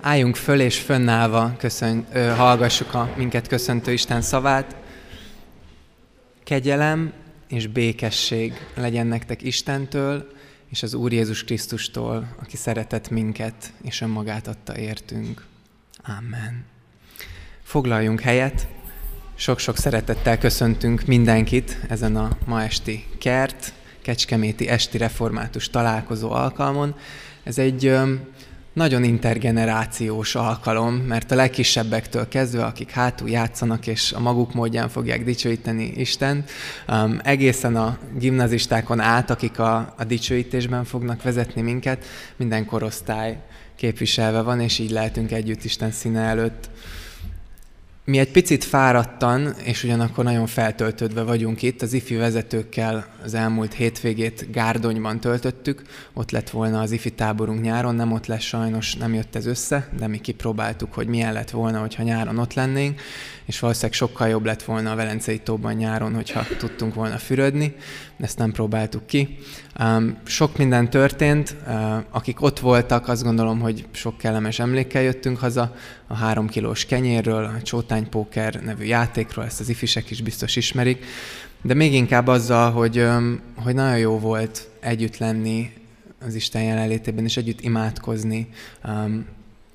Álljunk föl és fönnállva köszön, ö, hallgassuk a minket köszöntő Isten szavát. Kegyelem és békesség legyen nektek Istentől és az Úr Jézus Krisztustól, aki szeretett minket és önmagát adta értünk. Amen. Foglaljunk helyet. Sok-sok szeretettel köszöntünk mindenkit ezen a ma esti kert, Kecskeméti Esti Református találkozó alkalmon. Ez egy nagyon intergenerációs alkalom, mert a legkisebbektől kezdve, akik hátul játszanak és a maguk módján fogják dicsőíteni Istent, um, egészen a gimnazistákon át, akik a, a dicsőítésben fognak vezetni minket, minden korosztály képviselve van, és így lehetünk együtt Isten színe előtt. Mi egy picit fáradtan, és ugyanakkor nagyon feltöltődve vagyunk itt. Az ifi vezetőkkel az elmúlt hétvégét Gárdonyban töltöttük. Ott lett volna az ifi táborunk nyáron, nem ott lesz sajnos, nem jött ez össze, de mi kipróbáltuk, hogy milyen lett volna, hogyha nyáron ott lennénk, és valószínűleg sokkal jobb lett volna a Velencei tóban nyáron, hogyha tudtunk volna fürödni. Ezt nem próbáltuk ki. Sok minden történt. Akik ott voltak, azt gondolom, hogy sok kellemes emlékkel jöttünk haza. A három kilós kenyérről, a csótánypóker nevű játékról, ezt az ifisek is biztos ismerik. De még inkább azzal, hogy, hogy nagyon jó volt együtt lenni az Isten jelenlétében, és együtt imádkozni,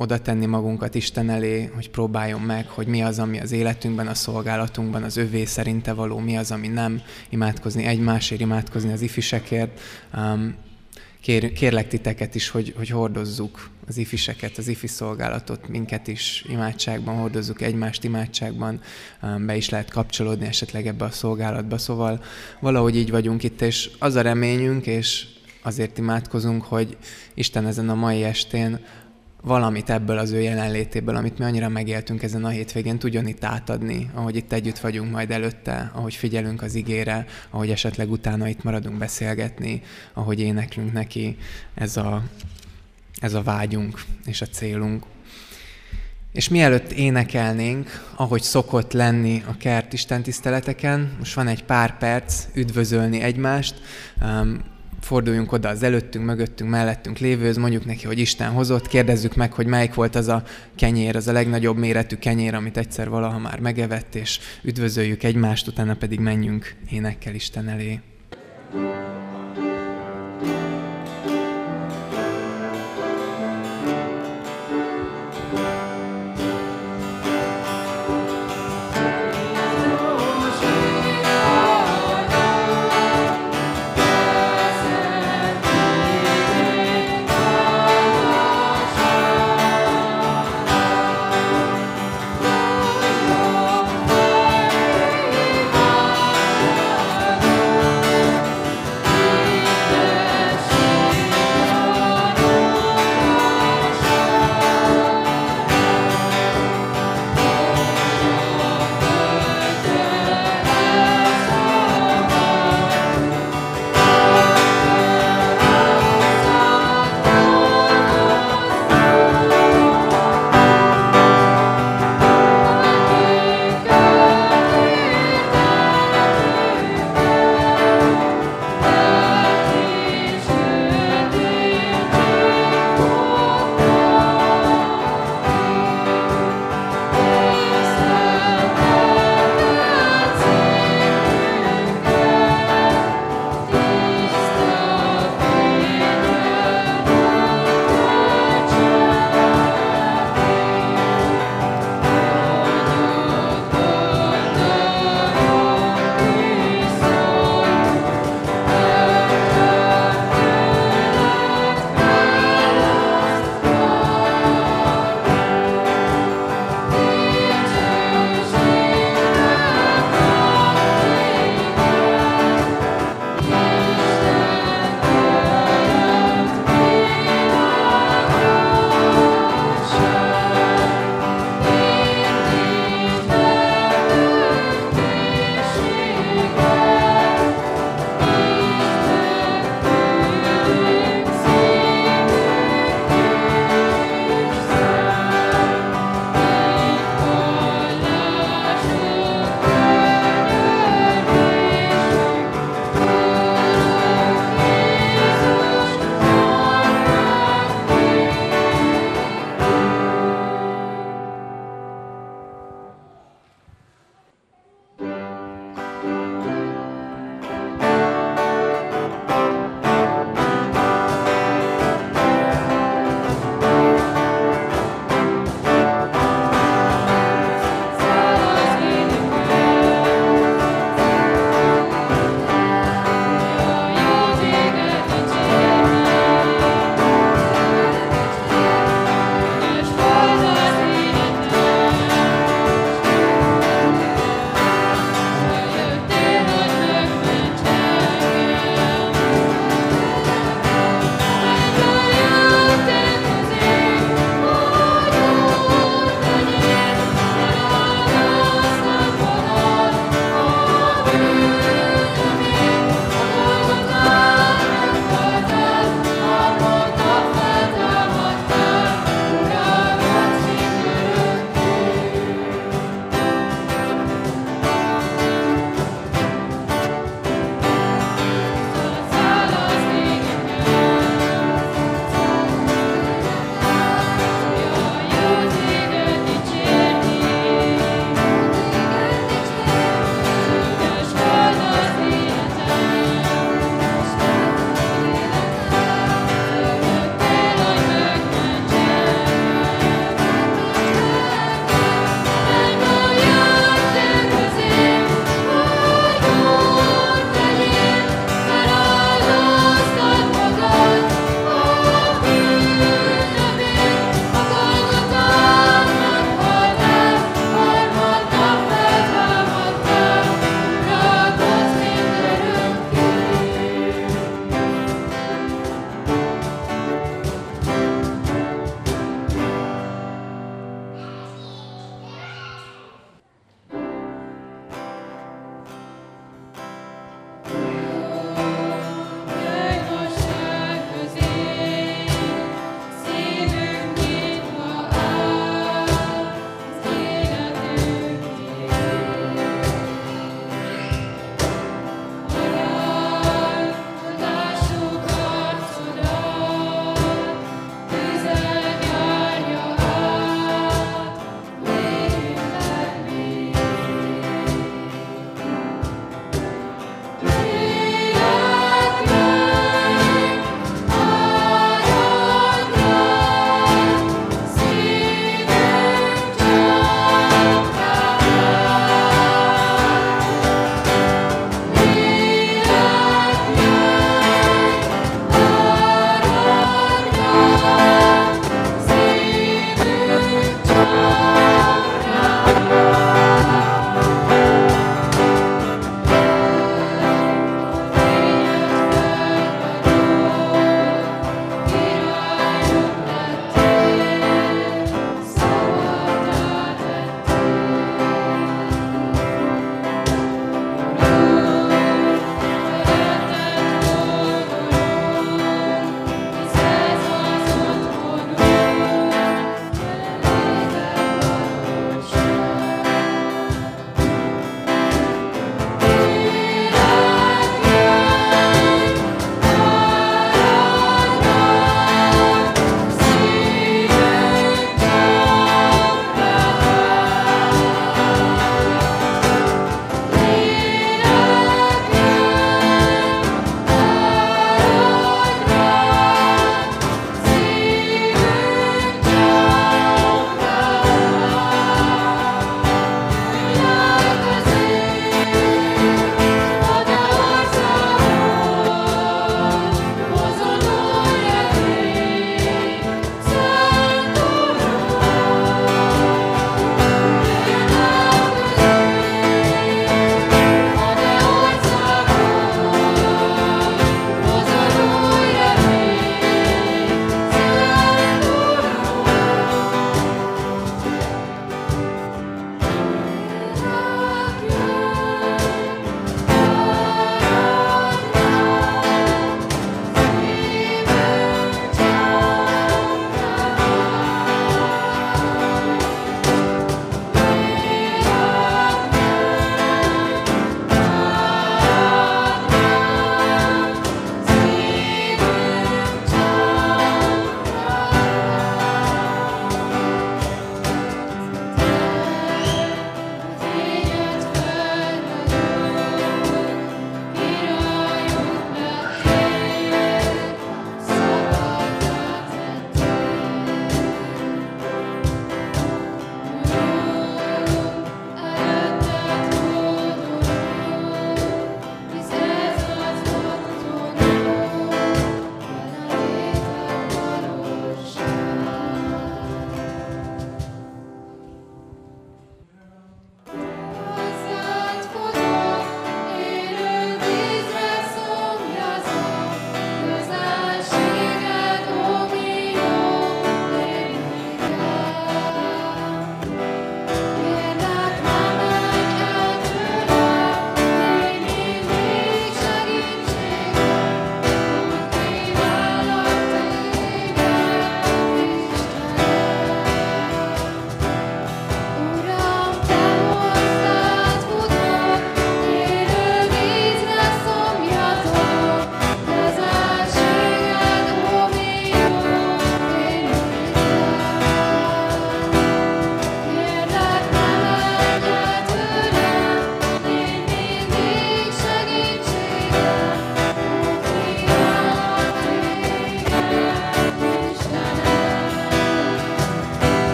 oda tenni magunkat Isten elé, hogy próbáljon meg, hogy mi az, ami az életünkben, a szolgálatunkban, az övé szerinte való, mi az, ami nem, imádkozni egymásért, imádkozni az ifisekért. Um, kér, kérlek titeket is, hogy, hogy hordozzuk az ifiseket, az ifi szolgálatot, minket is imádságban, hordozzuk egymást imádságban, be is lehet kapcsolódni esetleg ebbe a szolgálatba. Szóval valahogy így vagyunk itt, és az a reményünk, és azért imádkozunk, hogy Isten ezen a mai estén valamit ebből az ő jelenlétéből, amit mi annyira megéltünk ezen a hétvégén, tudjon itt átadni, ahogy itt együtt vagyunk majd előtte, ahogy figyelünk az igére, ahogy esetleg utána itt maradunk beszélgetni, ahogy éneklünk neki, ez a, ez a vágyunk és a célunk. És mielőtt énekelnénk, ahogy szokott lenni a kert Isten tiszteleteken, most van egy pár perc üdvözölni egymást, forduljunk oda az előttünk, mögöttünk, mellettünk lévőhöz, mondjuk neki, hogy Isten hozott, kérdezzük meg, hogy melyik volt az a kenyér, az a legnagyobb méretű kenyér, amit egyszer valaha már megevett, és üdvözöljük egymást, utána pedig menjünk énekkel Isten elé.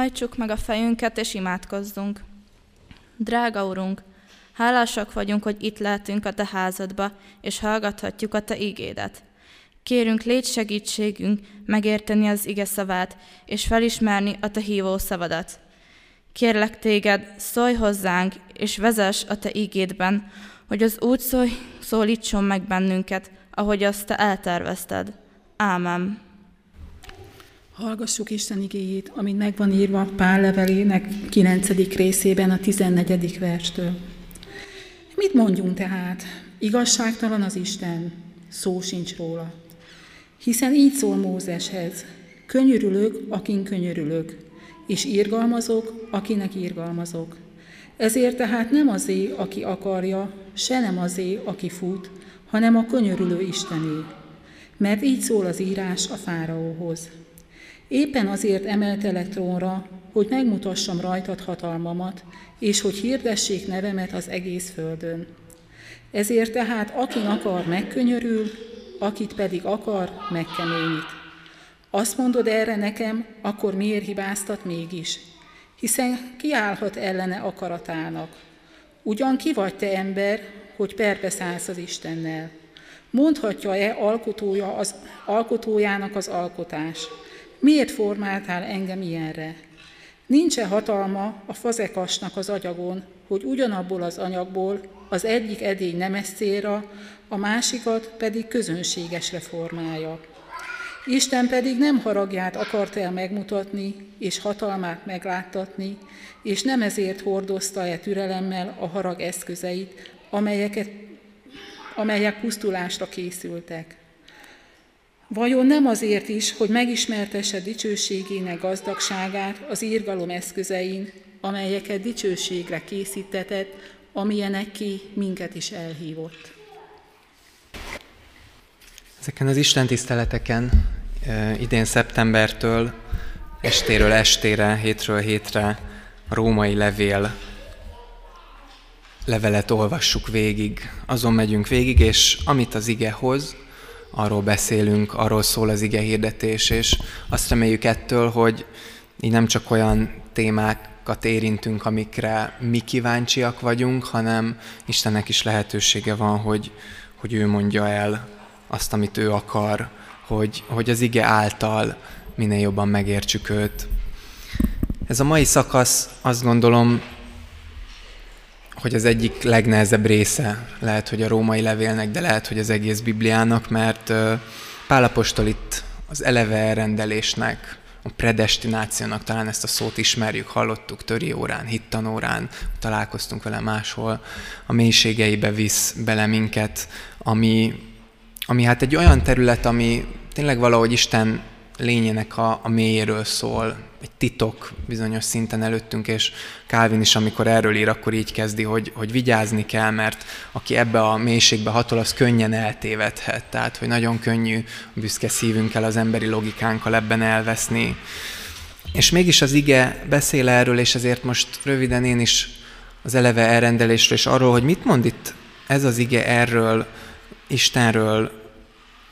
Hajtsuk meg a fejünket és imádkozzunk. Drága Urunk, hálásak vagyunk, hogy itt lehetünk a Te házadba, és hallgathatjuk a Te ígédet. Kérünk, légy segítségünk megérteni az ige szavát, és felismerni a Te hívó szavadat. Kérlek téged, szólj hozzánk, és vezess a Te ígédben, hogy az úgy szólj, szólítson meg bennünket, ahogy azt Te eltervezted. Ámen. Hallgassuk Isten igéjét, amit megvan írva Pál levelének 9. részében a 14. verstől. Mit mondjunk tehát? Igazságtalan az Isten, szó sincs róla. Hiszen így szól Mózeshez, könyörülök, akin könyörülök, és írgalmazok, akinek írgalmazok. Ezért tehát nem azé, aki akarja, se nem azé, aki fut, hanem a könyörülő Istené. Mert így szól az írás a fáraóhoz. Éppen azért emeltelek trónra, hogy megmutassam rajtad hatalmamat, és hogy hirdessék nevemet az egész földön. Ezért tehát, akin akar, megkönyörül, akit pedig akar, megkeményít. Azt mondod erre nekem, akkor miért hibáztat mégis? Hiszen kiállhat ellene akaratának. Ugyan ki vagy te ember, hogy perbe szállsz az Istennel? Mondhatja-e alkotója az, alkotójának az alkotás? Miért formáltál engem ilyenre? Nincs-e hatalma a fazekasnak az agyagon, hogy ugyanabból az anyagból az egyik edény nemes célra, a másikat pedig közönségesre formálja. Isten pedig nem haragját akart el megmutatni, és hatalmát megláttatni, és nem ezért hordozta-e türelemmel a harag eszközeit, amelyeket, amelyek pusztulásra készültek. Vajon nem azért is, hogy megismertesse dicsőségének gazdagságát az írgalom eszközein, amelyeket dicsőségre készítetett, amilyenek ki minket is elhívott. Ezeken az Isten tiszteleteken idén szeptembertől, estéről estére, hétről hétre a római levél levelet olvassuk végig. Azon megyünk végig, és amit az ige hoz, arról beszélünk, arról szól az ige hirdetés, és azt reméljük ettől, hogy így nem csak olyan témákat érintünk, amikre mi kíváncsiak vagyunk, hanem Istennek is lehetősége van, hogy, hogy ő mondja el azt, amit ő akar, hogy, hogy az ige által minél jobban megértsük őt. Ez a mai szakasz azt gondolom hogy az egyik legnehezebb része lehet, hogy a római levélnek, de lehet, hogy az egész Bibliának, mert Pálapostól itt az eleve elrendelésnek, a predestinációnak, talán ezt a szót ismerjük, hallottuk töri órán, hittanórán, találkoztunk vele máshol, a mélységeibe visz bele minket, ami, ami hát egy olyan terület, ami tényleg valahogy Isten lényének a, a mélyéről szól, egy titok bizonyos szinten előttünk, és Calvin is, amikor erről ír, akkor így kezdi, hogy, hogy vigyázni kell, mert aki ebbe a mélységbe hatol, az könnyen eltévedhet. Tehát, hogy nagyon könnyű a büszke szívünkkel, az emberi logikánkkal ebben elveszni. És mégis az ige beszél erről, és ezért most röviden én is az eleve elrendelésről, és arról, hogy mit mond itt ez az ige erről, Istenről,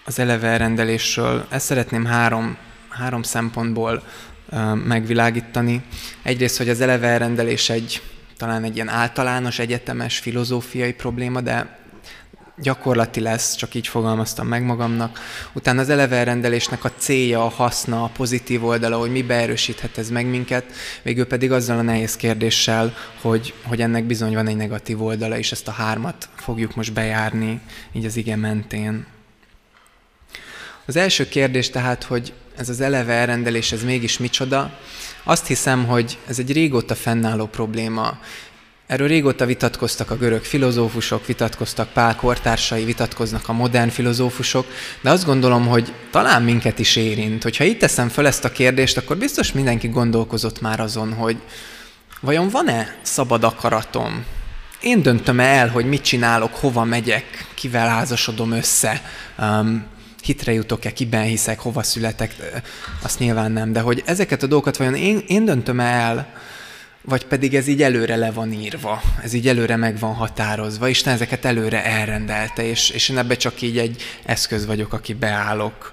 az eleve elrendelésről. Ezt szeretném három, három szempontból megvilágítani. Egyrészt, hogy az eleve elrendelés egy talán egy ilyen általános, egyetemes filozófiai probléma, de gyakorlati lesz, csak így fogalmaztam meg magamnak. Utána az eleve elrendelésnek a célja, a haszna, a pozitív oldala, hogy mi beerősíthet ez meg minket, végül pedig azzal a nehéz kérdéssel, hogy, hogy ennek bizony van egy negatív oldala, és ezt a hármat fogjuk most bejárni, így az ige mentén. Az első kérdés tehát, hogy ez az eleve elrendelés, ez mégis micsoda? Azt hiszem, hogy ez egy régóta fennálló probléma. Erről régóta vitatkoztak a görög filozófusok, vitatkoztak Pál kortársai, vitatkoznak a modern filozófusok, de azt gondolom, hogy talán minket is érint. Hogyha itt teszem fel ezt a kérdést, akkor biztos mindenki gondolkozott már azon, hogy vajon van-e szabad akaratom? Én döntöm el, hogy mit csinálok, hova megyek, kivel házasodom össze, hitre jutok-e, kiben hiszek, hova születek, azt nyilván nem, de hogy ezeket a dolgokat vajon én, én döntöm el, vagy pedig ez így előre le van írva, ez így előre meg van határozva, Isten ezeket előre elrendelte, és, és én ebbe csak így egy eszköz vagyok, aki beállok.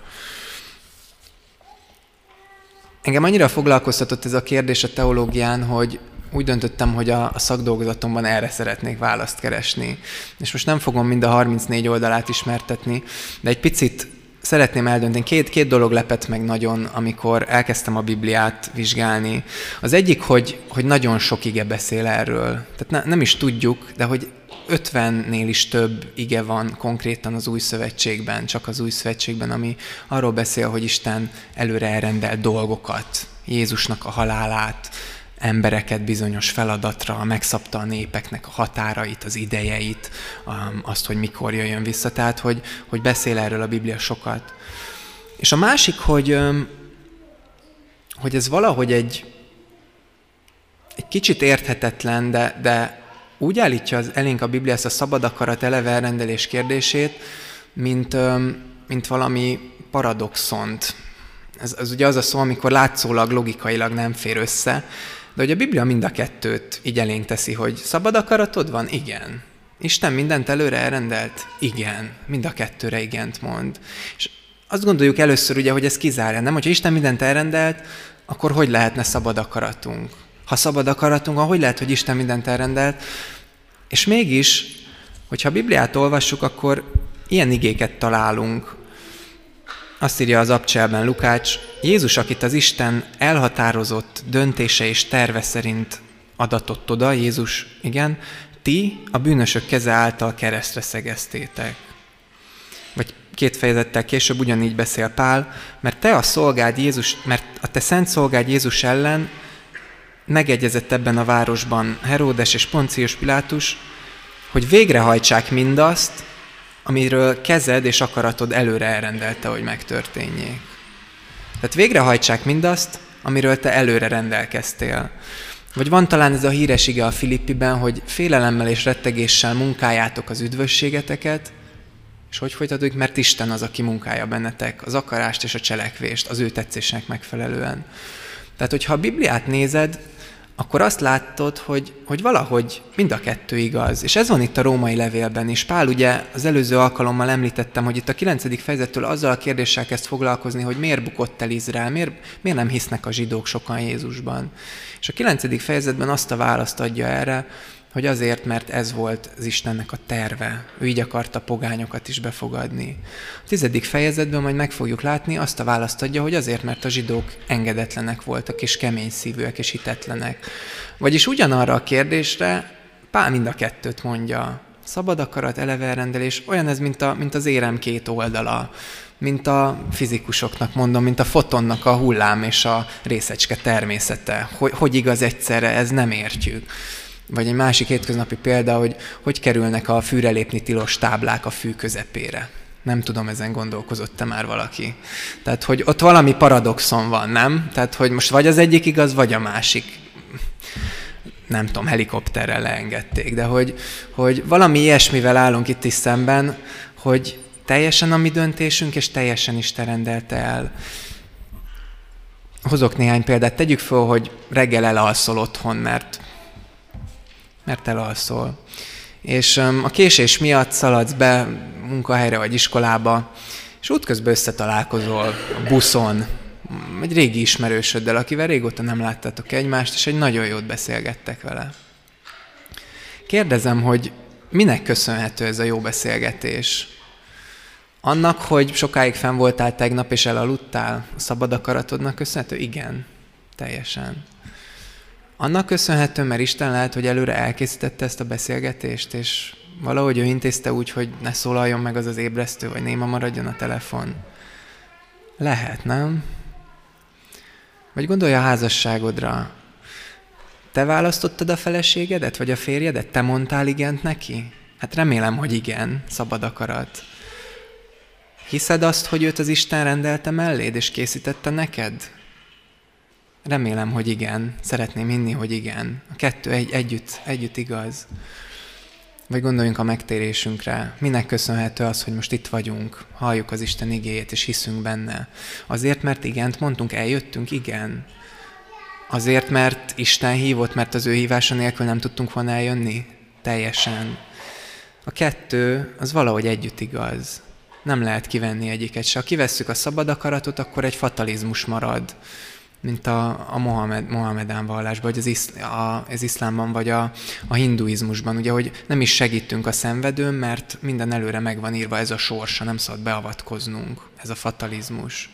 Engem annyira foglalkoztatott ez a kérdés a teológián, hogy úgy döntöttem, hogy a, a szakdolgozatomban erre szeretnék választ keresni. És most nem fogom mind a 34 oldalát ismertetni, de egy picit szeretném eldönteni. Két, két dolog lepett meg nagyon, amikor elkezdtem a Bibliát vizsgálni. Az egyik, hogy, hogy nagyon sok ige beszél erről. Tehát ne, nem is tudjuk, de hogy 50-nél is több ige van konkrétan az új szövetségben, csak az új szövetségben, ami arról beszél, hogy Isten előre elrendel dolgokat, Jézusnak a halálát, embereket bizonyos feladatra, megszabta a népeknek a határait, az idejeit, azt, hogy mikor jöjjön vissza. Tehát, hogy, hogy beszél erről a Biblia sokat. És a másik, hogy, hogy ez valahogy egy, egy kicsit érthetetlen, de, de úgy állítja az elénk a Biblia ezt a szabad akarat eleve elrendelés kérdését, mint, mint valami paradoxont. Ez, ez ugye az a szó, amikor látszólag, logikailag nem fér össze, de hogy a Biblia mind a kettőt így elénk teszi, hogy szabad akaratod van? Igen. Isten mindent előre elrendelt? Igen. Mind a kettőre igent mond. És azt gondoljuk először ugye, hogy ez kizárja, nem? Hogyha Isten mindent elrendelt, akkor hogy lehetne szabad akaratunk? Ha szabad akaratunk, akkor hogy lehet, hogy Isten mindent elrendelt? És mégis, hogyha a Bibliát olvassuk, akkor ilyen igéket találunk azt írja az abcselben Lukács, Jézus, akit az Isten elhatározott döntése és terve szerint adatott oda, Jézus, igen, ti a bűnösök keze által keresztre szegeztétek. Vagy két fejezettel később ugyanígy beszél Pál, mert te a szolgád Jézus, mert a te szent szolgád Jézus ellen megegyezett ebben a városban Heródes és Poncius Pilátus, hogy végrehajtsák mindazt, amiről kezed és akaratod előre elrendelte, hogy megtörténjék. Tehát végrehajtsák mindazt, amiről te előre rendelkeztél. Vagy van talán ez a híres ige a Filippiben, hogy félelemmel és rettegéssel munkáljátok az üdvösségeteket, és hogy folytatódik? Mert Isten az, aki munkálja bennetek az akarást és a cselekvést az ő tetszésnek megfelelően. Tehát, hogyha a Bibliát nézed, akkor azt látod, hogy, hogy valahogy mind a kettő igaz. És ez van itt a római levélben is. Pál ugye az előző alkalommal említettem, hogy itt a 9. fejezettől azzal a kérdéssel kezd foglalkozni, hogy miért bukott el Izrael, miért, miért nem hisznek a zsidók sokan Jézusban. És a 9. fejezetben azt a választ adja erre, hogy azért, mert ez volt az Istennek a terve. Ő így akarta pogányokat is befogadni. A tizedik fejezetben majd meg fogjuk látni, azt a választ adja, hogy azért, mert a zsidók engedetlenek voltak, és kemény szívűek, és hitetlenek. Vagyis ugyanarra a kérdésre Pál mind a kettőt mondja. Szabad akarat, elevelrendelés, olyan ez, mint, a, mint az érem két oldala mint a fizikusoknak mondom, mint a fotonnak a hullám és a részecske természete. Hogy, hogy igaz egyszerre, ez nem értjük. Vagy egy másik hétköznapi példa, hogy hogy kerülnek a fűre lépni tilos táblák a fű közepére. Nem tudom, ezen gondolkozott-e már valaki. Tehát, hogy ott valami paradoxon van, nem? Tehát, hogy most vagy az egyik igaz, vagy a másik. Nem tudom, helikopterrel leengedték, de hogy, hogy valami ilyesmivel állunk itt is szemben, hogy teljesen a mi döntésünk, és teljesen Isten rendelte el. Hozok néhány példát. Tegyük föl, hogy reggel elalszol otthon, mert mert elalszol. És a késés miatt szaladsz be munkahelyre vagy iskolába, és útközben összetalálkozol a buszon, egy régi ismerősöddel, akivel régóta nem láttátok egymást, és egy nagyon jót beszélgettek vele. Kérdezem, hogy minek köszönhető ez a jó beszélgetés? Annak, hogy sokáig fenn voltál tegnap és elaludtál? A szabad akaratodnak köszönhető? Igen, teljesen. Annak köszönhető, mert Isten lehet, hogy előre elkészítette ezt a beszélgetést, és valahogy ő intézte úgy, hogy ne szólaljon meg az az ébresztő, vagy néma maradjon a telefon. Lehet, nem? Vagy gondolj a házasságodra. Te választottad a feleségedet, vagy a férjedet? Te mondtál igent neki? Hát remélem, hogy igen, szabad akarat. Hiszed azt, hogy őt az Isten rendelte melléd, és készítette neked? Remélem, hogy igen. Szeretném hinni, hogy igen. A kettő egy, együtt, együtt igaz. Vagy gondoljunk a megtérésünkre. Minek köszönhető az, hogy most itt vagyunk, halljuk az Isten igéjét, és hiszünk benne. Azért, mert igent mondtunk, eljöttünk, igen. Azért, mert Isten hívott, mert az ő hívása nélkül nem tudtunk volna eljönni? Teljesen. A kettő az valahogy együtt igaz. Nem lehet kivenni egyiket se. Ha kivesszük a szabad akaratot, akkor egy fatalizmus marad mint a, a Mohamed, Mohamedán vallásban, vagy az, isz, a, az iszlámban, vagy a, a hinduizmusban, ugye, hogy nem is segítünk a szenvedőn, mert minden előre meg van írva ez a sorsa, nem szabad beavatkoznunk, ez a fatalizmus.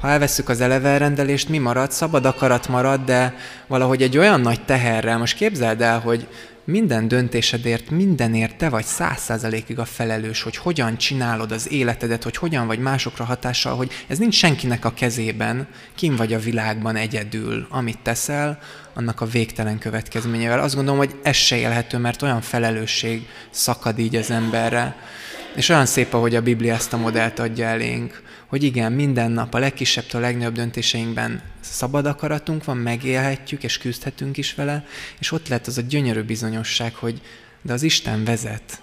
Ha elveszük az elevelrendelést, mi marad? Szabad akarat marad, de valahogy egy olyan nagy teherrel, most képzeld el, hogy minden döntésedért, mindenért te vagy száz százalékig a felelős, hogy hogyan csinálod az életedet, hogy hogyan vagy másokra hatással, hogy ez nincs senkinek a kezében, kim vagy a világban egyedül, amit teszel, annak a végtelen következményével. Azt gondolom, hogy ez se élhető, mert olyan felelősség szakad így az emberre. És olyan szép, ahogy a Biblia ezt a modellt adja elénk, hogy igen, minden nap a legkisebbtől a legnagyobb döntéseinkben szabad akaratunk van, megélhetjük és küzdhetünk is vele, és ott lehet az a gyönyörű bizonyosság, hogy de az Isten vezet,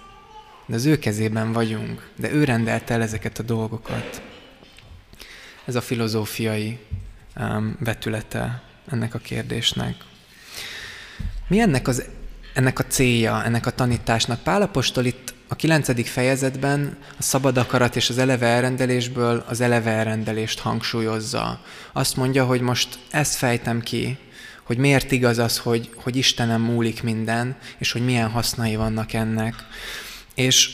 de az ő kezében vagyunk, de ő rendelte el ezeket a dolgokat. Ez a filozófiai um, vetülete ennek a kérdésnek. Mi ennek, az, ennek a célja, ennek a tanításnak? Pálapostól itt a kilencedik fejezetben a szabad akarat és az eleve elrendelésből az eleve elrendelést hangsúlyozza. Azt mondja, hogy most ezt fejtem ki, hogy miért igaz az, hogy, hogy Istenem múlik minden, és hogy milyen hasznai vannak ennek. És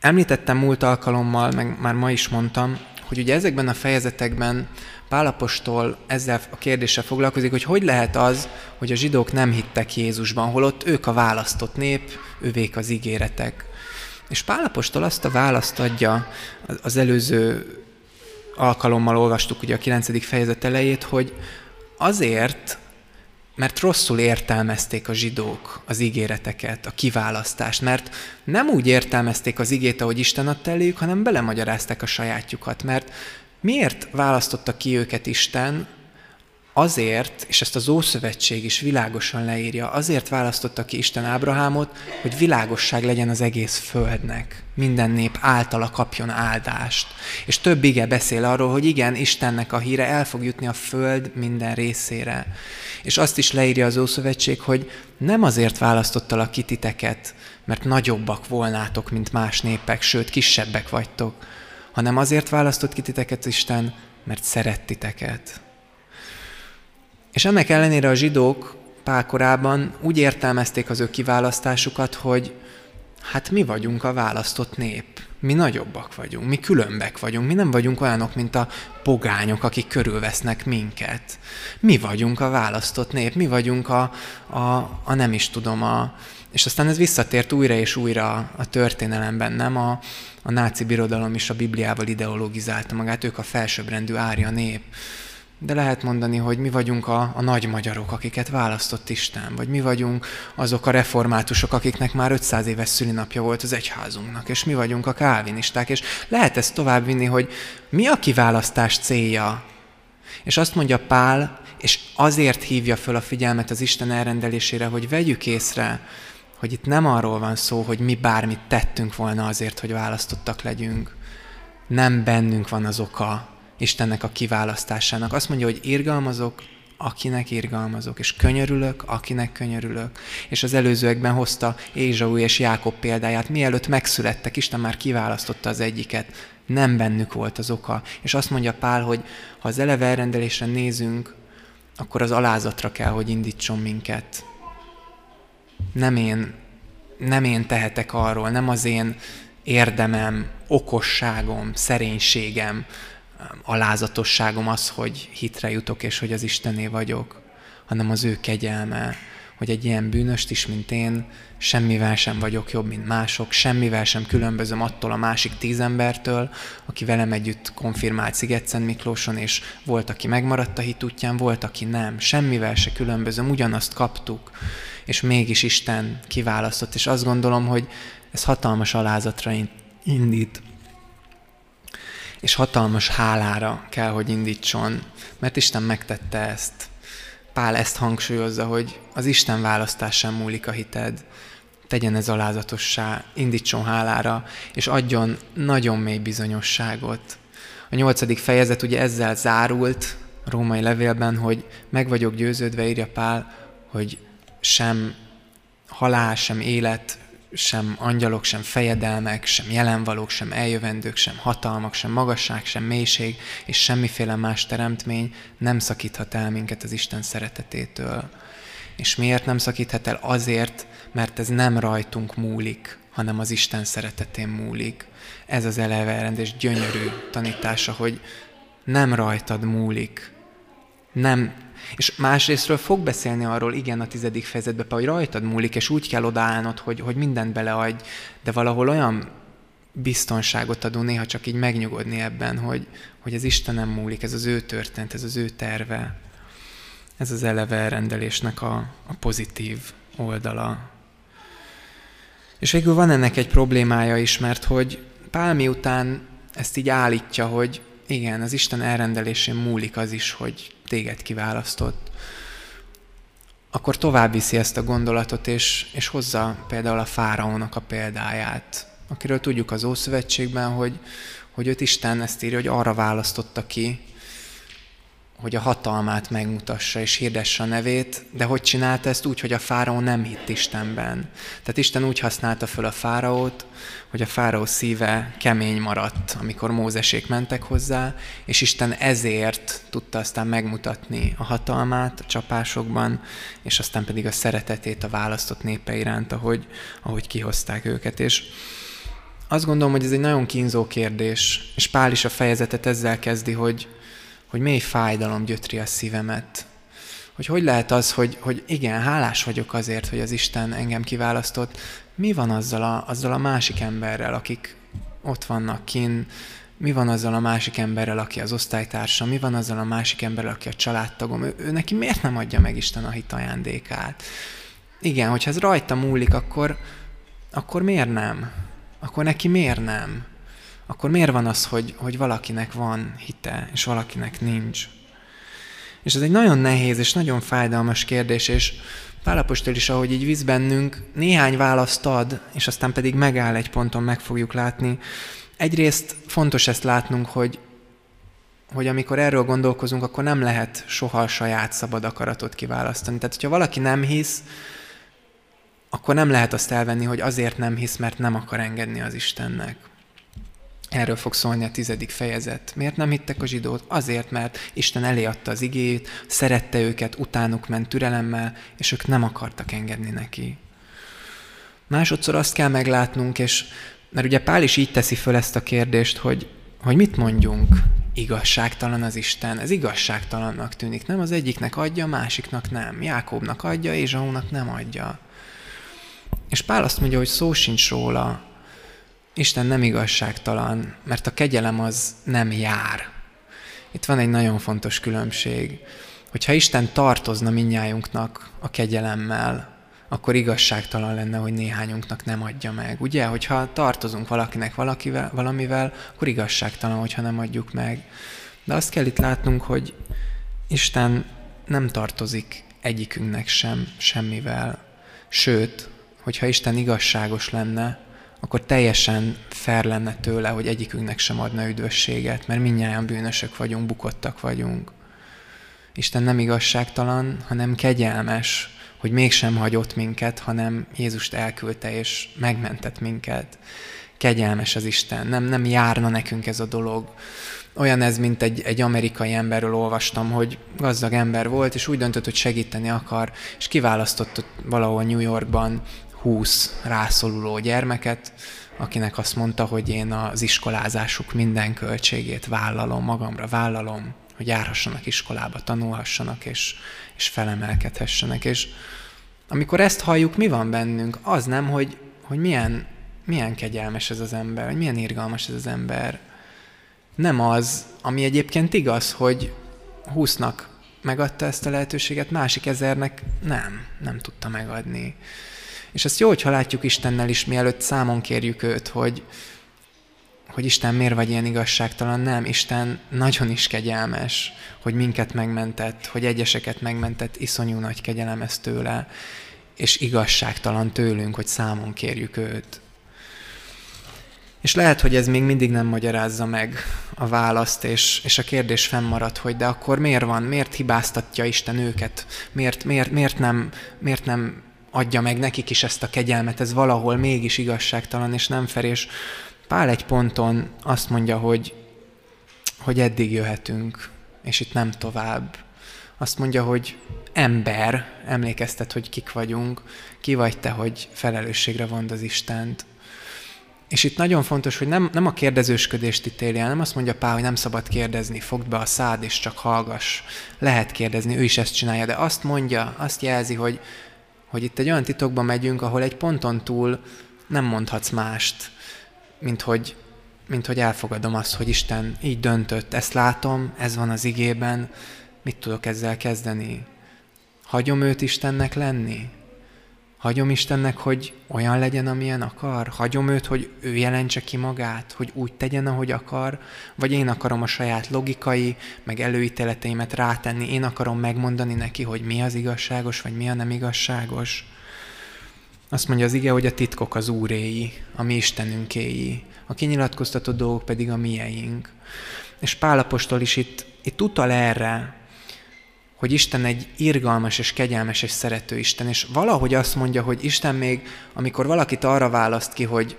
említettem múlt alkalommal, meg már ma is mondtam, hogy ugye ezekben a fejezetekben Pálapostól ezzel a kérdéssel foglalkozik, hogy hogy lehet az, hogy a zsidók nem hittek Jézusban, holott ők a választott nép, ővék az ígéretek. És Pálapostól azt a választ adja, az előző alkalommal olvastuk ugye a 9. fejezet elejét, hogy azért, mert rosszul értelmezték a zsidók az ígéreteket, a kiválasztást, mert nem úgy értelmezték az igét, ahogy Isten adta eléjük, hanem belemagyarázták a sajátjukat, mert miért választotta ki őket Isten, Azért, és ezt az Ószövetség is világosan leírja, azért választotta ki Isten Ábrahámot, hogy világosság legyen az egész földnek. Minden nép általa kapjon áldást. És több ige beszél arról, hogy igen, Istennek a híre el fog jutni a föld minden részére. És azt is leírja az Ószövetség, hogy nem azért választottalak ki titeket, mert nagyobbak volnátok, mint más népek, sőt, kisebbek vagytok, hanem azért választott ki titeket Isten, mert szeret titeket és ennek ellenére a zsidók pálkorában úgy értelmezték az ő kiválasztásukat, hogy hát mi vagyunk a választott nép. Mi nagyobbak vagyunk, mi különbek vagyunk, mi nem vagyunk olyanok, mint a pogányok, akik körülvesznek minket. Mi vagyunk a választott nép, mi vagyunk a, a, a nem is tudom, a, és aztán ez visszatért újra és újra a történelemben, nem? A, a náci birodalom is a Bibliával ideologizálta magát, ők a felsőbbrendű árja nép. De lehet mondani, hogy mi vagyunk a, a nagy magyarok, akiket választott Isten, vagy mi vagyunk azok a reformátusok, akiknek már 500 éves szülinapja volt az egyházunknak, és mi vagyunk a kálvinisták, és lehet ezt tovább vinni, hogy mi a kiválasztás célja. És azt mondja Pál, és azért hívja föl a figyelmet az Isten elrendelésére, hogy vegyük észre, hogy itt nem arról van szó, hogy mi bármit tettünk volna azért, hogy választottak legyünk. Nem bennünk van az oka, Istennek a kiválasztásának. Azt mondja, hogy irgalmazok, akinek irgalmazok, és könyörülök, akinek könyörülök. És az előzőekben hozta Ézsau és Jákob példáját. Mielőtt megszülettek, Isten már kiválasztotta az egyiket. Nem bennük volt az oka. És azt mondja Pál, hogy ha az eleve elrendelésre nézünk, akkor az alázatra kell, hogy indítson minket. Nem én, nem én tehetek arról, nem az én érdemem, okosságom, szerénységem, alázatosságom az, hogy hitre jutok, és hogy az Istené vagyok, hanem az ő kegyelme, hogy egy ilyen bűnöst is, mint én, semmivel sem vagyok jobb, mint mások, semmivel sem különbözöm attól a másik tíz embertől, aki velem együtt konfirmált Szigetszent Miklóson, és volt, aki megmaradt a hit útján, volt, aki nem. Semmivel se különbözöm, ugyanazt kaptuk, és mégis Isten kiválasztott, és azt gondolom, hogy ez hatalmas alázatra indít és hatalmas hálára kell, hogy indítson, mert Isten megtette ezt. Pál ezt hangsúlyozza, hogy az Isten választásán múlik a hited. Tegyen ez alázatossá, indítson hálára, és adjon nagyon mély bizonyosságot. A nyolcadik fejezet ugye ezzel zárult a római levélben, hogy meg vagyok győződve, írja Pál, hogy sem halál, sem élet, sem angyalok, sem fejedelmek, sem jelenvalók, sem eljövendők, sem hatalmak, sem magasság, sem mélység, és semmiféle más teremtmény nem szakíthat el minket az Isten szeretetétől. És miért nem szakíthat el? Azért, mert ez nem rajtunk múlik, hanem az Isten szeretetén múlik. Ez az eleverendés gyönyörű tanítása, hogy nem rajtad múlik, nem és másrésztről fog beszélni arról, igen, a tizedik fejezetben, hogy rajtad múlik, és úgy kell odaállnod, hogy, hogy mindent beleadj, de valahol olyan biztonságot adó néha csak így megnyugodni ebben, hogy, hogy ez Istenem múlik, ez az ő történet, ez az ő terve. Ez az eleve rendelésnek a, a pozitív oldala. És végül van ennek egy problémája is, mert hogy Pál miután ezt így állítja, hogy igen, az Isten elrendelésén múlik az is, hogy téged kiválasztott, akkor tovább viszi ezt a gondolatot, és, és hozza például a fáraónak a példáját, akiről tudjuk az Ószövetségben, hogy, hogy őt Isten ezt írja, hogy arra választotta ki, hogy a hatalmát megmutassa és hirdesse a nevét, de hogy csinálta ezt úgy, hogy a fáraó nem hitt Istenben. Tehát Isten úgy használta föl a fáraót, hogy a fáraó szíve kemény maradt, amikor Mózesék mentek hozzá, és Isten ezért tudta aztán megmutatni a hatalmát a csapásokban, és aztán pedig a szeretetét a választott népe iránt, ahogy, ahogy kihozták őket. És azt gondolom, hogy ez egy nagyon kínzó kérdés, és Pál is a fejezetet ezzel kezdi, hogy, hogy mély fájdalom gyötri a szívemet. Hogy hogy lehet az, hogy, hogy igen, hálás vagyok azért, hogy az Isten engem kiválasztott. Mi van azzal a, azzal a másik emberrel, akik ott vannak kin, mi van azzal a másik emberrel, aki az osztálytársa, mi van azzal a másik emberrel, aki a családtagom, ő, ő neki miért nem adja meg Isten a hit ajándékát? Igen, hogyha ez rajta múlik, akkor, akkor miért nem? Akkor neki miért nem? Akkor miért van az, hogy, hogy valakinek van hite, és valakinek nincs? És ez egy nagyon nehéz és nagyon fájdalmas kérdés, és Pálapostól is, ahogy így visz bennünk, néhány választ ad, és aztán pedig megáll egy ponton, meg fogjuk látni. Egyrészt fontos ezt látnunk, hogy, hogy amikor erről gondolkozunk, akkor nem lehet soha a saját szabad akaratot kiválasztani. Tehát, hogyha valaki nem hisz, akkor nem lehet azt elvenni, hogy azért nem hisz, mert nem akar engedni az Istennek. Erről fog szólni a tizedik fejezet. Miért nem hittek a zsidót? Azért, mert Isten elé adta az igét, szerette őket, utánuk ment türelemmel, és ők nem akartak engedni neki. Másodszor azt kell meglátnunk, és mert ugye Pál is így teszi föl ezt a kérdést, hogy, hogy mit mondjunk? Igazságtalan az Isten. Ez igazságtalannak tűnik. Nem az egyiknek adja, a másiknak nem. Jákobnak adja, és Zsaónak nem adja. És Pál azt mondja, hogy szó sincs róla, Isten nem igazságtalan, mert a kegyelem az nem jár. Itt van egy nagyon fontos különbség. Hogyha Isten tartozna minnyájunknak a kegyelemmel, akkor igazságtalan lenne, hogy néhányunknak nem adja meg. Ugye, hogyha tartozunk valakinek valakivel, valamivel, akkor igazságtalan, hogyha nem adjuk meg. De azt kell itt látnunk, hogy Isten nem tartozik egyikünknek sem, semmivel. Sőt, hogyha Isten igazságos lenne, akkor teljesen fair lenne tőle, hogy egyikünknek sem adna üdvösséget, mert minnyáján bűnösök vagyunk, bukottak vagyunk. Isten nem igazságtalan, hanem kegyelmes, hogy mégsem hagyott minket, hanem Jézust elküldte és megmentett minket. Kegyelmes az Isten, nem, nem járna nekünk ez a dolog. Olyan ez, mint egy, egy amerikai emberről olvastam, hogy gazdag ember volt, és úgy döntött, hogy segíteni akar, és kiválasztott valahol New Yorkban 20 rászoruló gyermeket, akinek azt mondta, hogy én az iskolázásuk minden költségét vállalom, magamra vállalom, hogy járhassanak iskolába, tanulhassanak, és, és felemelkedhessenek. És amikor ezt halljuk, mi van bennünk? Az nem, hogy, hogy milyen, milyen kegyelmes ez az ember, hogy milyen irgalmas ez az ember. Nem az, ami egyébként igaz, hogy húsznak megadta ezt a lehetőséget, másik ezernek nem, nem tudta megadni. És ezt jó, hogyha látjuk Istennel is, mielőtt számon kérjük őt, hogy, hogy Isten miért vagy ilyen igazságtalan. Nem, Isten nagyon is kegyelmes, hogy minket megmentett, hogy egyeseket megmentett, iszonyú nagy kegyelem ez tőle, és igazságtalan tőlünk, hogy számon kérjük őt. És lehet, hogy ez még mindig nem magyarázza meg a választ, és, és a kérdés fennmarad, hogy de akkor miért van, miért hibáztatja Isten őket, miért, miért, miért, nem, miért nem adja meg nekik is ezt a kegyelmet, ez valahol mégis igazságtalan és nem fel, és Pál egy ponton azt mondja, hogy, hogy eddig jöhetünk, és itt nem tovább. Azt mondja, hogy ember, emlékeztet, hogy kik vagyunk, ki vagy te, hogy felelősségre vond az Istent. És itt nagyon fontos, hogy nem, nem a kérdezősködést ítéli el, nem azt mondja Pál, hogy nem szabad kérdezni, fogd be a szád és csak hallgass. Lehet kérdezni, ő is ezt csinálja, de azt mondja, azt jelzi, hogy, hogy itt egy olyan titokba megyünk, ahol egy ponton túl nem mondhatsz mást, mint hogy, mint hogy elfogadom azt, hogy Isten így döntött, ezt látom, ez van az igében, mit tudok ezzel kezdeni? Hagyom őt Istennek lenni? Hagyom Istennek, hogy olyan legyen, amilyen akar? Hagyom őt, hogy ő jelentse ki magát, hogy úgy tegyen, ahogy akar? Vagy én akarom a saját logikai, meg előítéleteimet rátenni, én akarom megmondani neki, hogy mi az igazságos, vagy mi a nem igazságos? Azt mondja az ige, hogy a titkok az úréi, a mi Istenünkéi, a kinyilatkoztató dolgok pedig a mieink. És Pálapostól is itt, itt utal erre, hogy Isten egy irgalmas és kegyelmes és szerető Isten, és valahogy azt mondja, hogy Isten még, amikor valakit arra választ ki, hogy,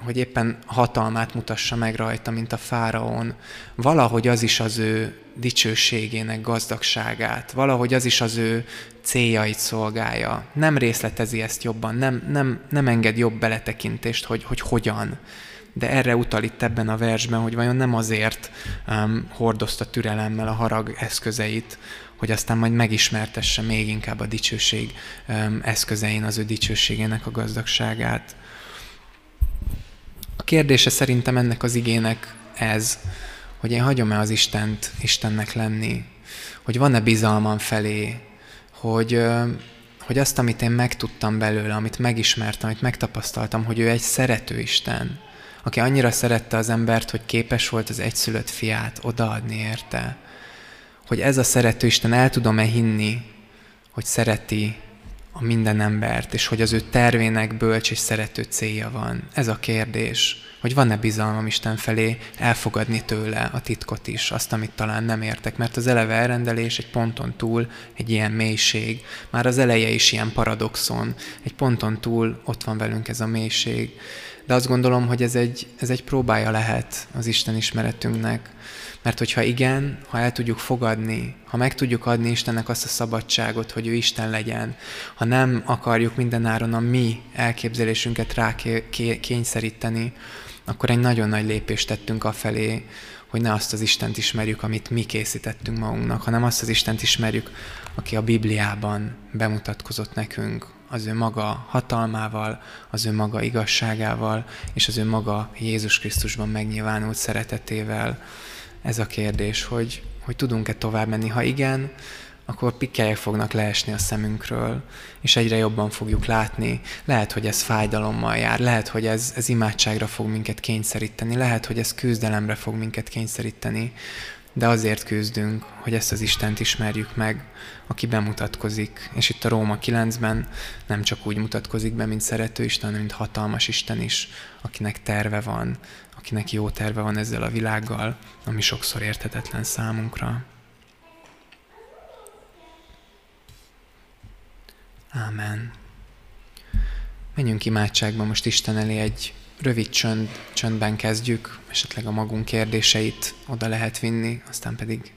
hogy éppen hatalmát mutassa meg rajta, mint a fáraón, valahogy az is az ő dicsőségének gazdagságát, valahogy az is az ő céljait szolgálja. Nem részletezi ezt jobban, nem, nem, nem enged jobb beletekintést, hogy, hogy hogyan. De erre utal itt ebben a versben, hogy vajon nem azért um, hordozta türelemmel a harag eszközeit, hogy aztán majd megismertesse még inkább a dicsőség um, eszközein az ő dicsőségének a gazdagságát. A kérdése szerintem ennek az igének ez, hogy én hagyom-e az Istent Istennek lenni, hogy van-e bizalmam felé, hogy, hogy azt, amit én megtudtam belőle, amit megismertem, amit megtapasztaltam, hogy ő egy szerető Isten, aki annyira szerette az embert, hogy képes volt az egyszülött fiát odaadni érte, hogy ez a szerető Isten el tudom-e hinni, hogy szereti a minden embert, és hogy az ő tervének bölcs és szerető célja van. Ez a kérdés, hogy van-e bizalmam Isten felé elfogadni tőle a titkot is, azt, amit talán nem értek, mert az eleve elrendelés egy ponton túl egy ilyen mélység, már az eleje is ilyen paradoxon, egy ponton túl ott van velünk ez a mélység. De azt gondolom, hogy ez egy, ez egy próbája lehet az Isten ismeretünknek, mert hogyha igen, ha el tudjuk fogadni, ha meg tudjuk adni Istennek azt a szabadságot, hogy ő Isten legyen, ha nem akarjuk mindenáron a mi elképzelésünket rá kényszeríteni, akkor egy nagyon nagy lépést tettünk afelé, hogy ne azt az Istent ismerjük, amit mi készítettünk magunknak, hanem azt az Istent ismerjük, aki a Bibliában bemutatkozott nekünk, az ő maga hatalmával, az ő maga igazságával, és az ő maga Jézus Krisztusban megnyilvánult szeretetével. Ez a kérdés, hogy, hogy tudunk-e tovább menni. Ha igen, akkor pikkelyek fognak leesni a szemünkről, és egyre jobban fogjuk látni. Lehet, hogy ez fájdalommal jár, lehet, hogy ez, ez imádságra fog minket kényszeríteni, lehet, hogy ez küzdelemre fog minket kényszeríteni, de azért küzdünk, hogy ezt az Istent ismerjük meg, aki bemutatkozik. És itt a Róma 9-ben nem csak úgy mutatkozik be, mint szerető Isten, hanem mint hatalmas Isten is, akinek terve van, akinek jó terve van ezzel a világgal, ami sokszor érthetetlen számunkra. Ámen. Menjünk imádságba most Isten elé egy rövid csönd, csöndben kezdjük, esetleg a magunk kérdéseit oda lehet vinni, aztán pedig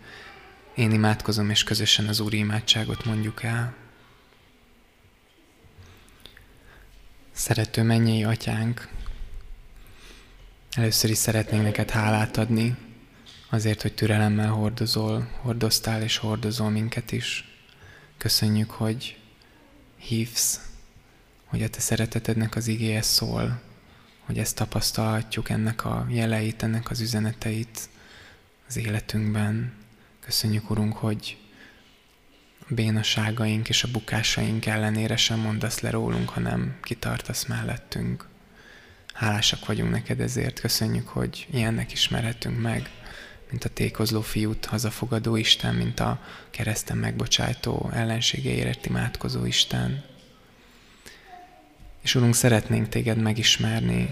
én imádkozom, és közösen az Úri imádságot mondjuk el. Szerető mennyei atyánk, először is szeretnénk neked hálát adni, azért, hogy türelemmel hordozol, hordoztál és hordozol minket is. Köszönjük, hogy hívsz, hogy a te szeretetednek az igéje szól, hogy ezt tapasztalhatjuk, ennek a jeleit, ennek az üzeneteit az életünkben. Köszönjük, Urunk, hogy a bénaságaink és a bukásaink ellenére sem mondasz le rólunk, hanem kitartasz mellettünk. Hálásak vagyunk neked ezért. Köszönjük, hogy ilyennek ismerhetünk meg, mint a tékozló fiút hazafogadó Isten, mint a kereszten megbocsájtó ellenségeért imádkozó Isten. És Urunk, szeretnénk téged megismerni,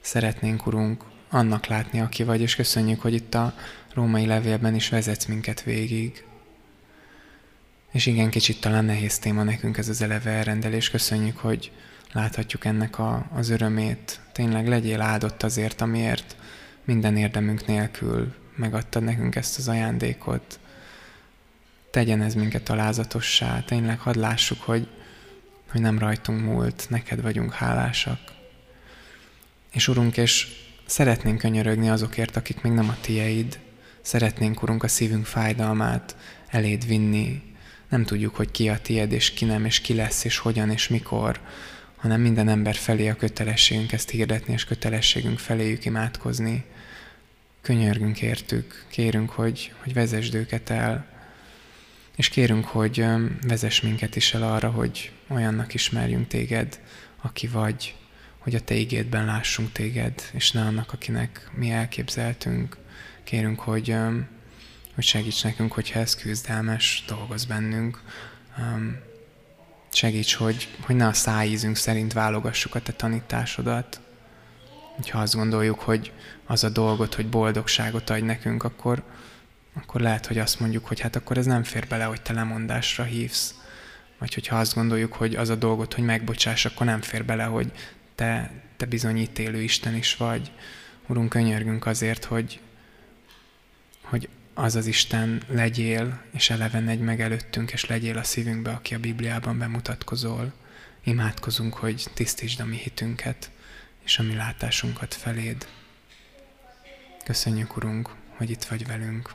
szeretnénk, Urunk, annak látni, aki vagy, és köszönjük, hogy itt a római levélben is vezetsz minket végig. És igen, kicsit talán nehéz téma nekünk ez az eleve elrendelés. Köszönjük, hogy láthatjuk ennek a, az örömét. Tényleg legyél áldott azért, amiért minden érdemünk nélkül megadtad nekünk ezt az ajándékot. Tegyen ez minket alázatossá. Tényleg hadd lássuk, hogy, hogy nem rajtunk múlt, neked vagyunk hálásak. És Urunk, és szeretnénk könyörögni azokért, akik még nem a tieid. Szeretnénk, Urunk, a szívünk fájdalmát eléd vinni. Nem tudjuk, hogy ki a tied, és ki nem, és ki lesz, és hogyan, és mikor, hanem minden ember felé a kötelességünk ezt hirdetni, és kötelességünk feléjük imádkozni. Könyörgünk értük, kérünk, hogy, hogy vezesd őket el, és kérünk, hogy vezess minket is el arra, hogy olyannak ismerjünk téged, aki vagy, hogy a te ígédben lássunk téged, és ne annak, akinek mi elképzeltünk. Kérünk, hogy, hogy segíts nekünk, hogyha ez küzdelmes, dolgoz bennünk. Segíts, hogy, hogy ne a szájízünk szerint válogassuk a te tanításodat. Ha azt gondoljuk, hogy az a dolgot, hogy boldogságot adj nekünk, akkor, akkor lehet, hogy azt mondjuk, hogy hát akkor ez nem fér bele, hogy te lemondásra hívsz. Vagy hogyha azt gondoljuk, hogy az a dolgot, hogy megbocsáss, akkor nem fér bele, hogy te, te bizonyítélő Isten is vagy. Urunk, könyörgünk azért, hogy, hogy az az Isten legyél, és eleven egy meg előttünk, és legyél a szívünkbe, aki a Bibliában bemutatkozol. Imádkozunk, hogy tisztítsd a mi hitünket, és a mi látásunkat feléd. Köszönjük, Urunk, hogy itt vagy velünk.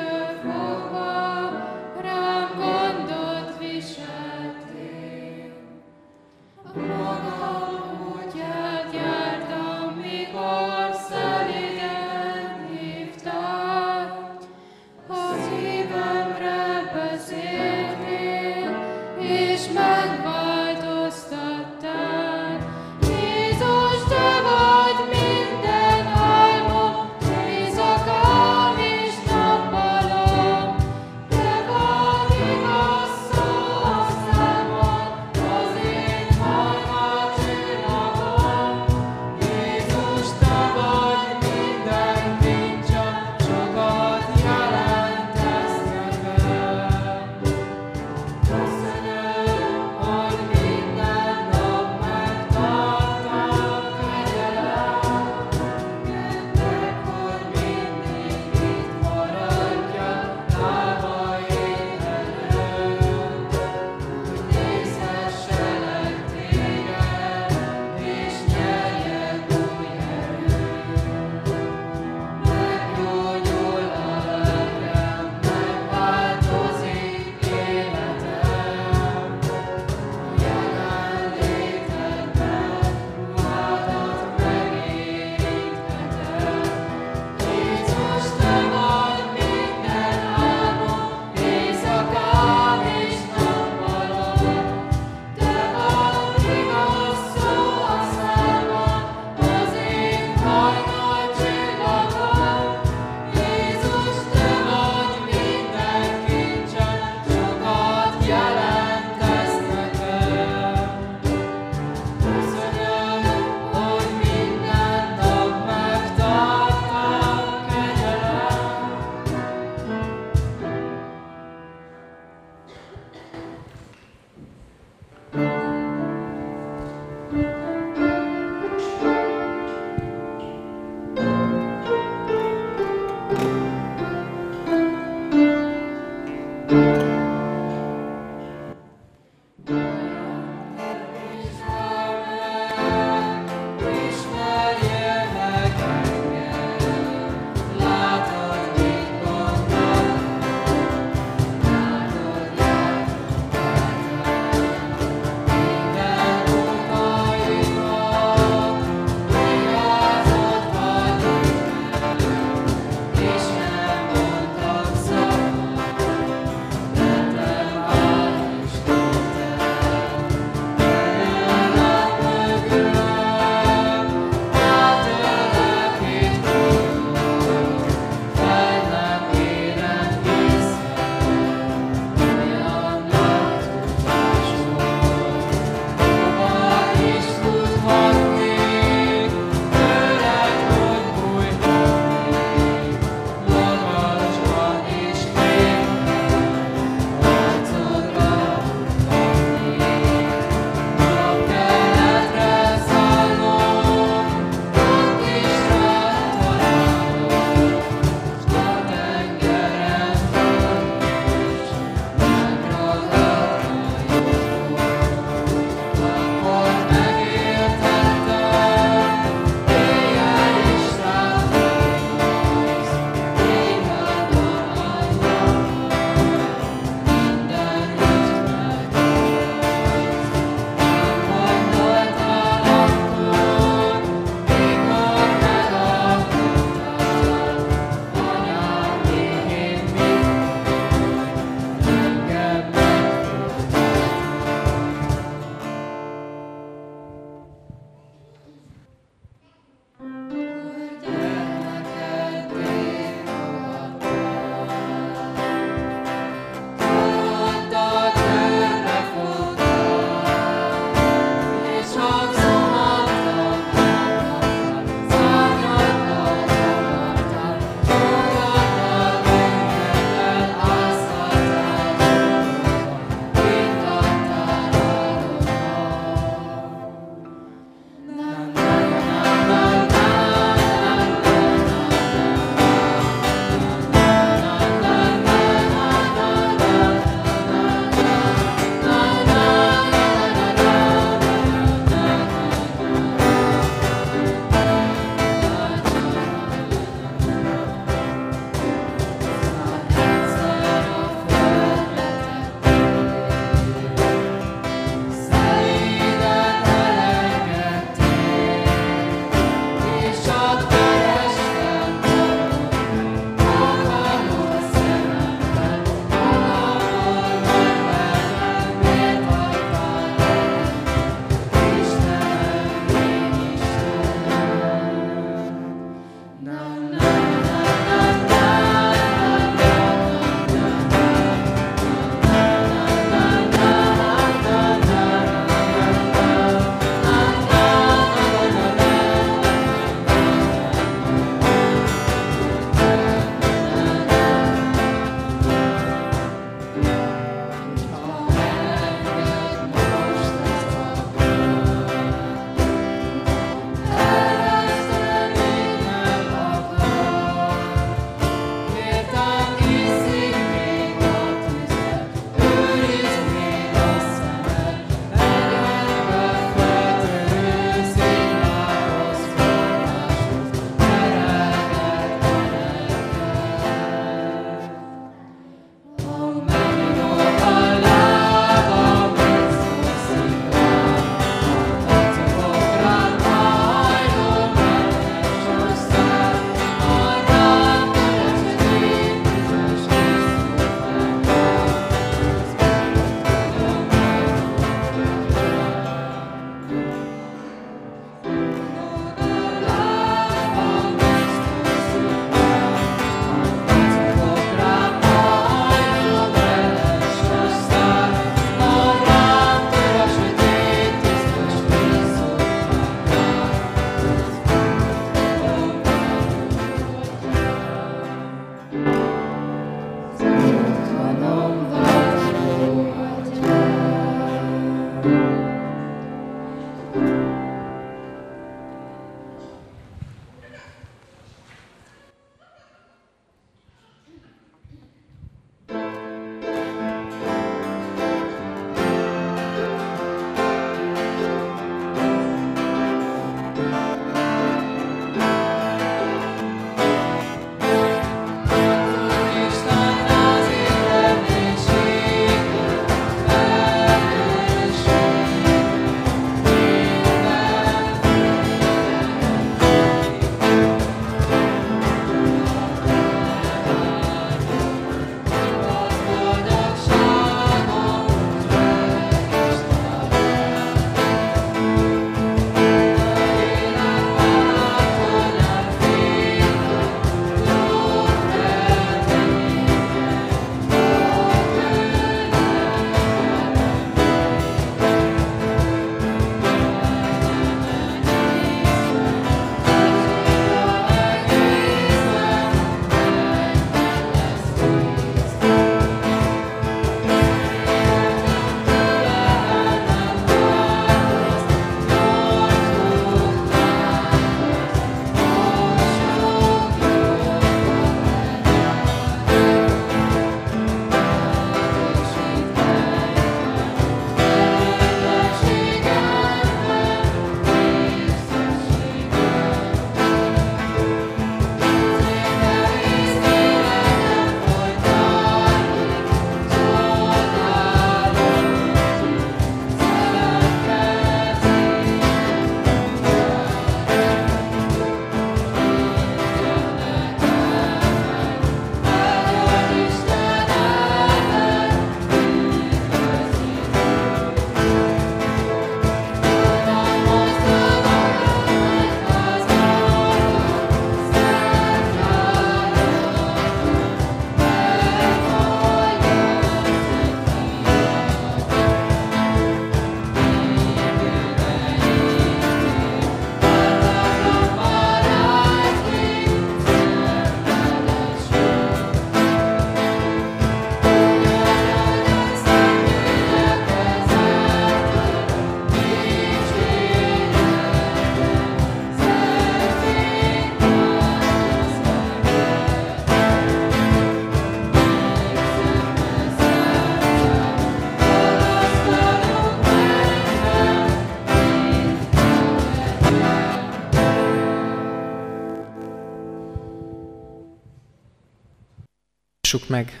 Hallgassuk meg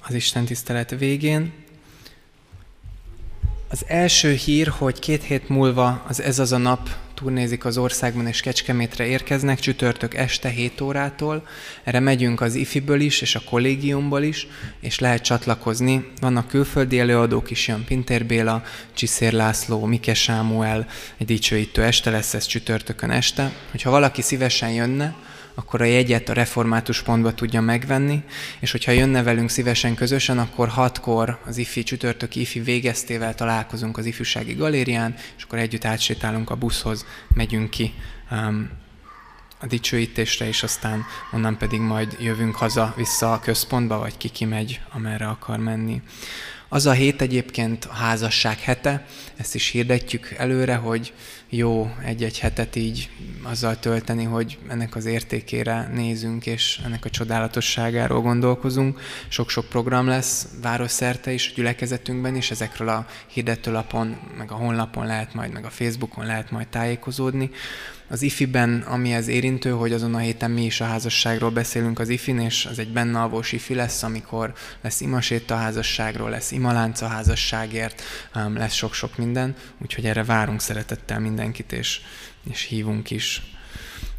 az Isten tisztelet végén. Az első hír, hogy két hét múlva az Ez az a nap turnézik az országban, és Kecskemétre érkeznek csütörtök este 7 órától. Erre megyünk az IFI-ből is, és a kollégiumból is, és lehet csatlakozni. Vannak külföldi előadók is, jön Pintér Béla, Csiszér László, Mike Sámuel, egy dicsőítő este lesz ez csütörtökön este. Hogyha valaki szívesen jönne, akkor a jegyet a református pontba tudja megvenni, és hogyha jönne velünk szívesen közösen, akkor hatkor az ifi csütörtök ifi végeztével találkozunk az ifjúsági galérián, és akkor együtt átsétálunk a buszhoz, megyünk ki um, a dicsőítésre, és aztán onnan pedig majd jövünk haza vissza a központba, vagy ki kimegy, amerre akar menni. Az a hét egyébként a házasság hete, ezt is hirdetjük előre, hogy jó egy-egy hetet így azzal tölteni, hogy ennek az értékére nézünk, és ennek a csodálatosságáról gondolkozunk. Sok-sok program lesz városszerte is, a gyülekezetünkben is, ezekről a hirdetőlapon, meg a honlapon lehet majd, meg a Facebookon lehet majd tájékozódni. Az IFI-ben, ami ez érintő, hogy azon a héten mi is a házasságról beszélünk az IFI-n, és az egy bennalvós IFI lesz, amikor lesz imasét a házasságról, lesz imalánc a házasságért, lesz sok-sok minden, úgyhogy erre várunk szeretettel mindenkit, és, és hívunk is.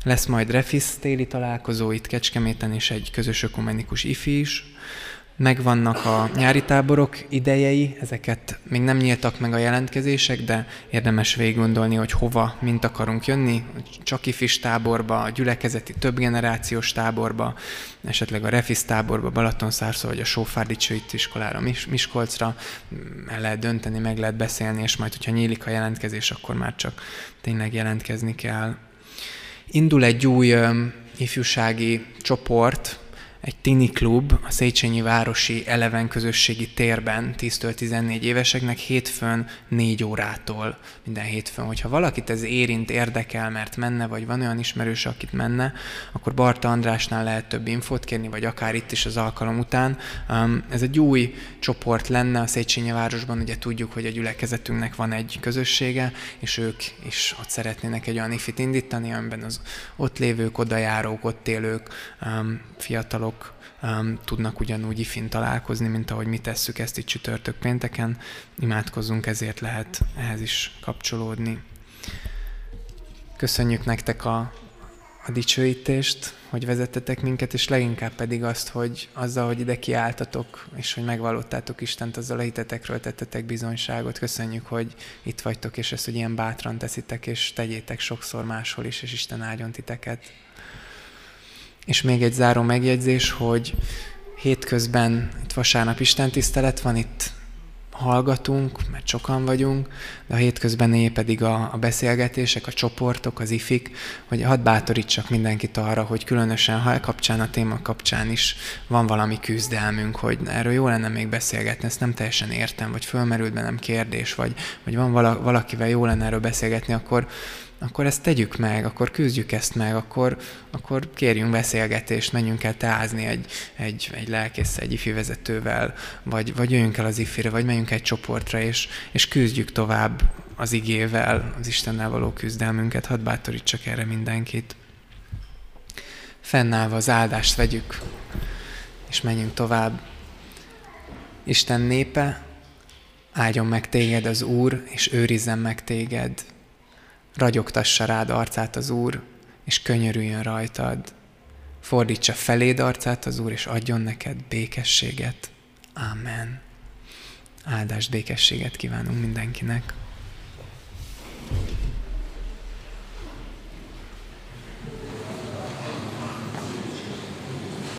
Lesz majd Refis téli találkozó itt Kecskeméten, és egy közös ökumenikus IFI is megvannak a nyári táborok idejei, ezeket még nem nyíltak meg a jelentkezések, de érdemes végig gondolni, hogy hova, mint akarunk jönni, csak ifis táborba, a gyülekezeti többgenerációs táborba, esetleg a Refis táborba, Balatonszárszó vagy a Sófárdi iskolára, Miskolcra, el lehet dönteni, meg lehet beszélni, és majd, hogyha nyílik a jelentkezés, akkor már csak tényleg jelentkezni kell. Indul egy új ifjúsági csoport, egy tini klub a Széchenyi Városi Eleven Közösségi Térben 10-től 14 éveseknek hétfőn 4 órától minden hétfőn. Hogyha valakit ez érint, érdekel, mert menne, vagy van olyan ismerős, akit menne, akkor Barta Andrásnál lehet több infót kérni, vagy akár itt is az alkalom után. Um, ez egy új csoport lenne a Széchenyi Városban, ugye tudjuk, hogy a gyülekezetünknek van egy közössége, és ők is ott szeretnének egy olyan ifit indítani, amiben az ott lévők, odajárók, ott élők, um, fiatalok um, tudnak ugyanúgy ifin találkozni, mint ahogy mi tesszük ezt itt csütörtök pénteken. Imádkozzunk, ezért lehet ehhez is kapcsolódni. Köszönjük nektek a, a dicsőítést, hogy vezettetek minket, és leginkább pedig azt, hogy azzal, hogy ide kiálltatok, és hogy megvallottátok Istent, azzal a hitetekről tettetek bizonyságot. Köszönjük, hogy itt vagytok, és ezt, hogy ilyen bátran teszitek, és tegyétek sokszor máshol is, és Isten áldjon titeket. És még egy záró megjegyzés, hogy hétközben itt vasárnap Isten tisztelet van, itt hallgatunk, mert sokan vagyunk, de a hétközben pedig a, a beszélgetések, a csoportok, az ifik, hogy hadd bátorítsak mindenkit arra, hogy különösen, ha kapcsán a téma kapcsán is van valami küzdelmünk, hogy erről jó lenne még beszélgetni, ezt nem teljesen értem, vagy fölmerült bennem kérdés, vagy, vagy van valakivel jó lenne erről beszélgetni, akkor akkor ezt tegyük meg, akkor küzdjük ezt meg, akkor, akkor kérjünk beszélgetést, menjünk el teázni egy, egy, egy lelkész, egy ifi vezetővel, vagy, vagy jöjjünk el az ifire, vagy menjünk egy csoportra, és, és küzdjük tovább az igével, az Istennel való küzdelmünket. Hadd bátorítsak erre mindenkit. Fennállva az áldást vegyük, és menjünk tovább. Isten népe, áldjon meg téged az Úr, és őrizzen meg téged ragyogtassa rád arcát az Úr, és könyörüljön rajtad. Fordítsa feléd arcát az Úr, és adjon neked békességet. Amen. Áldást, békességet kívánunk mindenkinek.